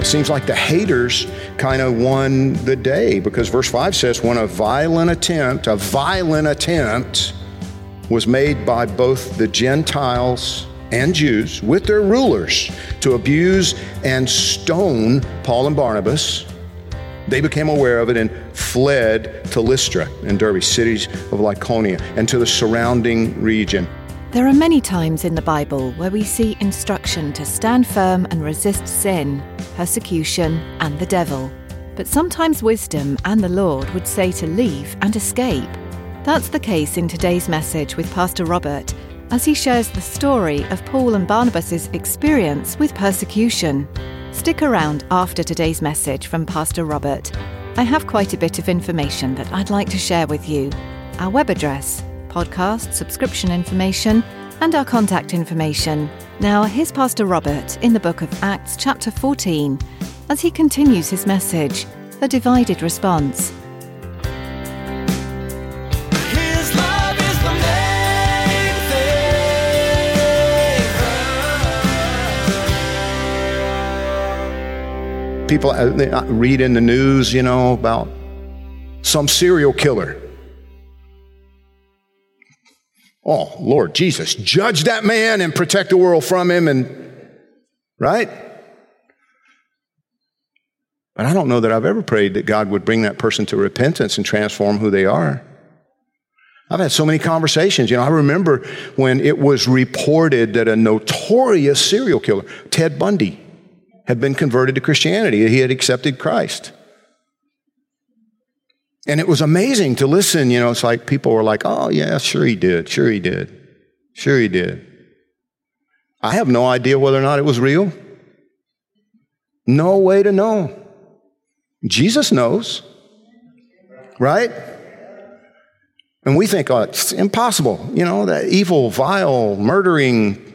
It seems like the haters kind of won the day because verse 5 says, when a violent attempt, a violent attempt was made by both the Gentiles and Jews with their rulers to abuse and stone Paul and Barnabas, they became aware of it and fled to Lystra and Derbe, cities of Lycaonia, and to the surrounding region. There are many times in the Bible where we see instruction to stand firm and resist sin, persecution, and the devil. But sometimes wisdom and the Lord would say to leave and escape. That's the case in today's message with Pastor Robert as he shares the story of Paul and Barnabas' experience with persecution. Stick around after today's message from Pastor Robert. I have quite a bit of information that I'd like to share with you. Our web address, podcast, subscription information, and our contact information. Now, here's Pastor Robert in the book of Acts, chapter 14, as he continues his message A Divided Response. His love is the main thing. People uh, they, uh, read in the news, you know, about some serial killer. Oh, Lord Jesus, judge that man and protect the world from him, and right? But I don't know that I've ever prayed that God would bring that person to repentance and transform who they are. I've had so many conversations. You know, I remember when it was reported that a notorious serial killer, Ted Bundy, had been converted to Christianity. He had accepted Christ. And it was amazing to listen. You know, it's like people were like, oh, yeah, sure he did. Sure he did. Sure he did. I have no idea whether or not it was real. No way to know. Jesus knows, right? And we think, oh, it's impossible. You know, that evil, vile, murdering.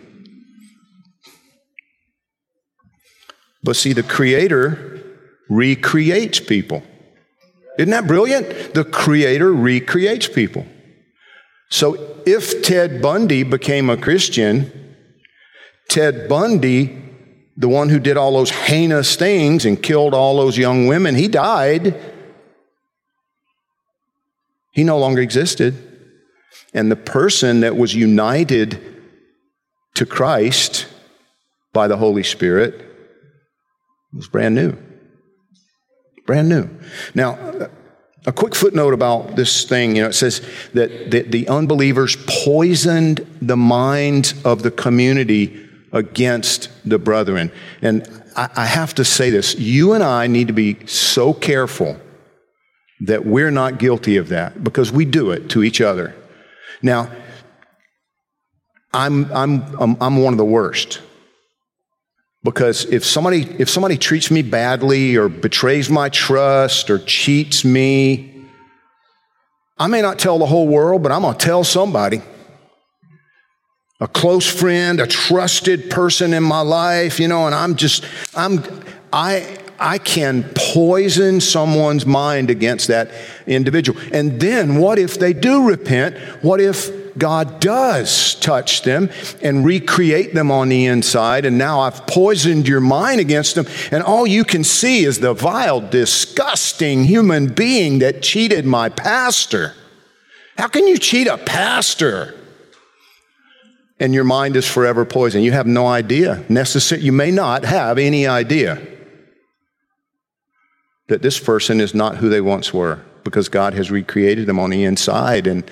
But see, the Creator recreates people. Isn't that brilliant? The Creator recreates people. So if Ted Bundy became a Christian, Ted Bundy, the one who did all those heinous things and killed all those young women, he died. He no longer existed. And the person that was united to Christ by the Holy Spirit was brand new. Brand new. Now, a quick footnote about this thing, you know, it says that the, the unbelievers poisoned the minds of the community against the brethren. And I, I have to say this you and I need to be so careful that we're not guilty of that because we do it to each other. Now, I'm, I'm, I'm, I'm one of the worst. Because if somebody, if somebody treats me badly or betrays my trust or cheats me, I may not tell the whole world, but I'm going to tell somebody. A close friend, a trusted person in my life, you know, and I'm just, I'm, I, I can poison someone's mind against that individual. And then what if they do repent? What if God does touch them and recreate them on the inside, and now I've poisoned your mind against them, and all you can see is the vile, disgusting human being that cheated my pastor. How can you cheat a pastor? And your mind is forever poisoned. You have no idea. Necessary, you may not have any idea that this person is not who they once were because God has recreated them on the inside and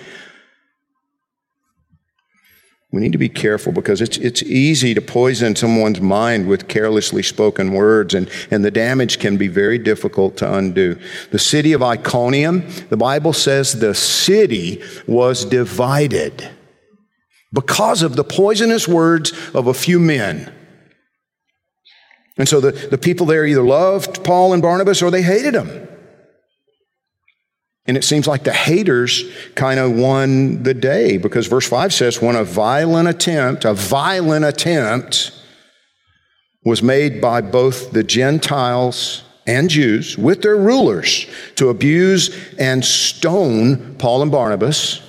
We need to be careful because it's, it's easy to poison someone's mind with carelessly spoken words, and, and the damage can be very difficult to undo. The city of Iconium, the Bible says the city was divided because of the poisonous words of a few men. And so the, the people there either loved Paul and Barnabas or they hated them. And it seems like the haters kind of won the day because verse 5 says, when a violent attempt, a violent attempt was made by both the Gentiles and Jews with their rulers to abuse and stone Paul and Barnabas,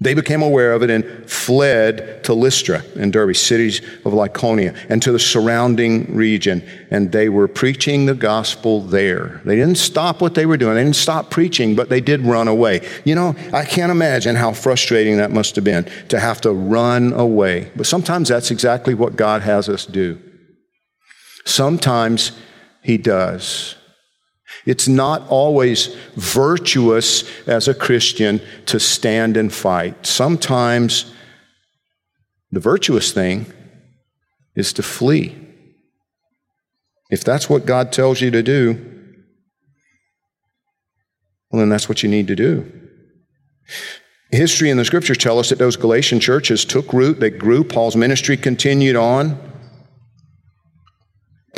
they became aware of it and fled to Lystra and Derbe, cities of Lycaonia, and to the surrounding region. And they were preaching the gospel there. They didn't stop what they were doing. They didn't stop preaching, but they did run away. You know, I can't imagine how frustrating that must have been to have to run away. But sometimes that's exactly what God has us do. Sometimes He does. It's not always virtuous as a Christian to stand and fight. Sometimes the virtuous thing is to flee. If that's what God tells you to do, well, then that's what you need to do. History and the scriptures tell us that those Galatian churches took root, they grew, Paul's ministry continued on.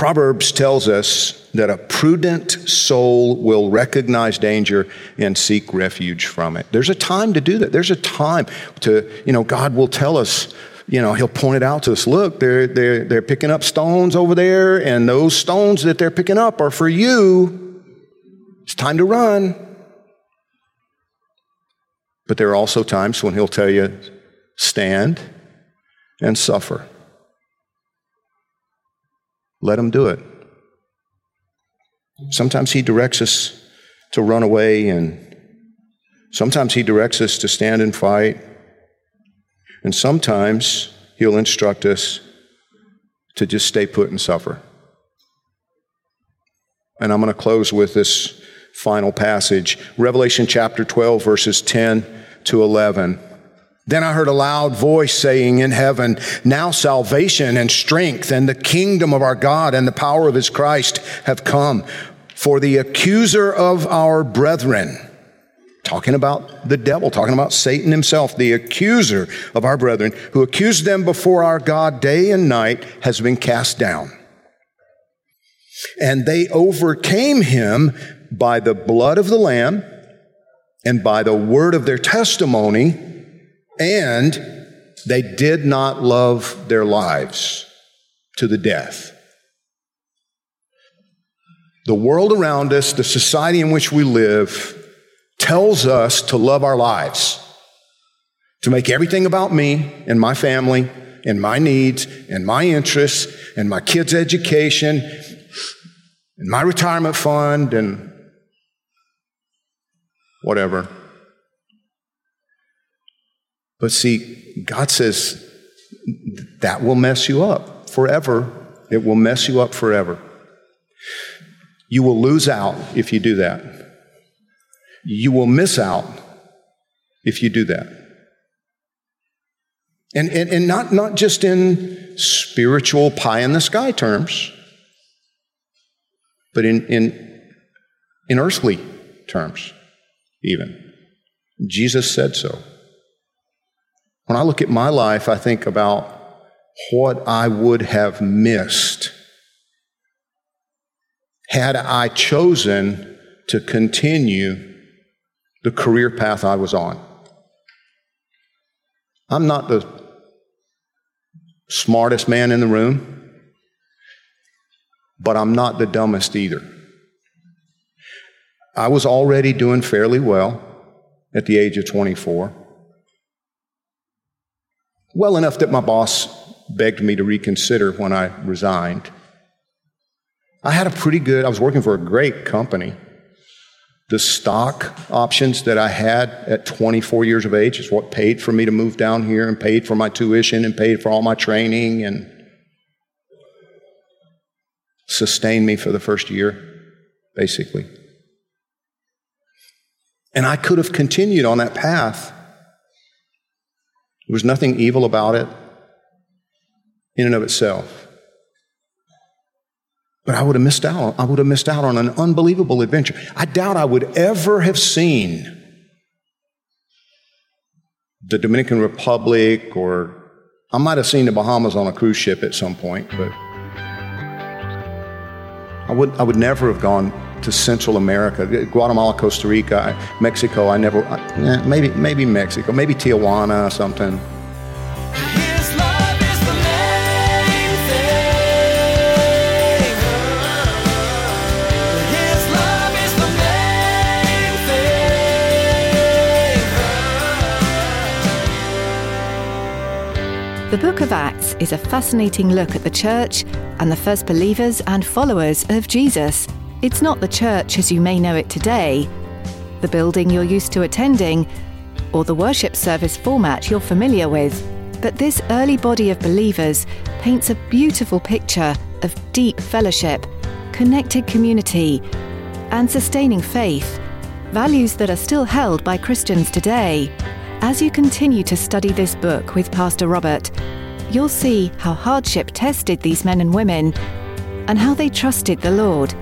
Proverbs tells us that a prudent soul will recognize danger and seek refuge from it. There's a time to do that. There's a time to, you know, God will tell us, you know, He'll point it out to us. Look, they're, they're, they're picking up stones over there, and those stones that they're picking up are for you. It's time to run. But there are also times when He'll tell you, stand and suffer. Let him do it. Sometimes he directs us to run away, and sometimes he directs us to stand and fight. And sometimes he'll instruct us to just stay put and suffer. And I'm going to close with this final passage Revelation chapter 12, verses 10 to 11. Then I heard a loud voice saying in heaven, Now salvation and strength and the kingdom of our God and the power of his Christ have come. For the accuser of our brethren, talking about the devil, talking about Satan himself, the accuser of our brethren, who accused them before our God day and night, has been cast down. And they overcame him by the blood of the Lamb and by the word of their testimony and they did not love their lives to the death. The world around us, the society in which we live, tells us to love our lives, to make everything about me and my family and my needs and my interests and my kids' education and my retirement fund and whatever. But see, God says that will mess you up forever. It will mess you up forever. You will lose out if you do that. You will miss out if you do that. And, and, and not, not just in spiritual pie in the sky terms, but in, in, in earthly terms, even. Jesus said so. When I look at my life, I think about what I would have missed had I chosen to continue the career path I was on. I'm not the smartest man in the room, but I'm not the dumbest either. I was already doing fairly well at the age of 24 well enough that my boss begged me to reconsider when I resigned. I had a pretty good, I was working for a great company. The stock options that I had at 24 years of age is what paid for me to move down here and paid for my tuition and paid for all my training and sustained me for the first year, basically. And I could have continued on that path There was nothing evil about it in and of itself. But I would have missed out. I would have missed out on an unbelievable adventure. I doubt I would ever have seen the Dominican Republic or I might have seen the Bahamas on a cruise ship at some point, but I would, I would never have gone to Central America, Guatemala, Costa Rica, Mexico. I never, eh, maybe, maybe Mexico, maybe Tijuana, or something. His love is the main thing. His love is the main thing. The book of Acts is a fascinating look at the church and the first believers and followers of Jesus. It's not the church as you may know it today, the building you're used to attending, or the worship service format you're familiar with. But this early body of believers paints a beautiful picture of deep fellowship, connected community, and sustaining faith, values that are still held by Christians today. As you continue to study this book with Pastor Robert, you'll see how hardship tested these men and women and how they trusted the Lord.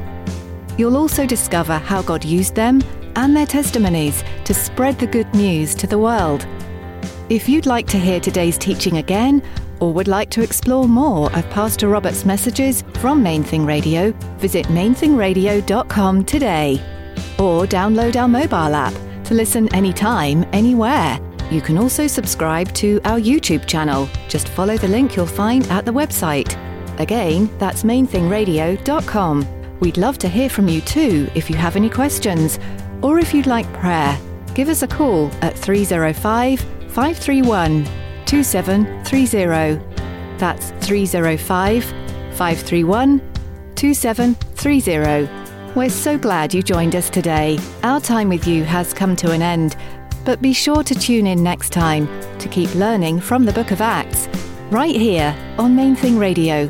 You'll also discover how God used them and their testimonies to spread the good news to the world. If you'd like to hear today's teaching again, or would like to explore more of Pastor Robert's messages from Main Thing Radio, visit mainthingradio.com today. Or download our mobile app to listen anytime, anywhere. You can also subscribe to our YouTube channel. Just follow the link you'll find at the website. Again, that's mainthingradio.com. We'd love to hear from you too if you have any questions or if you'd like prayer. Give us a call at 305 531 2730. That's 305 531 2730. We're so glad you joined us today. Our time with you has come to an end, but be sure to tune in next time to keep learning from the book of Acts, right here on Main Thing Radio.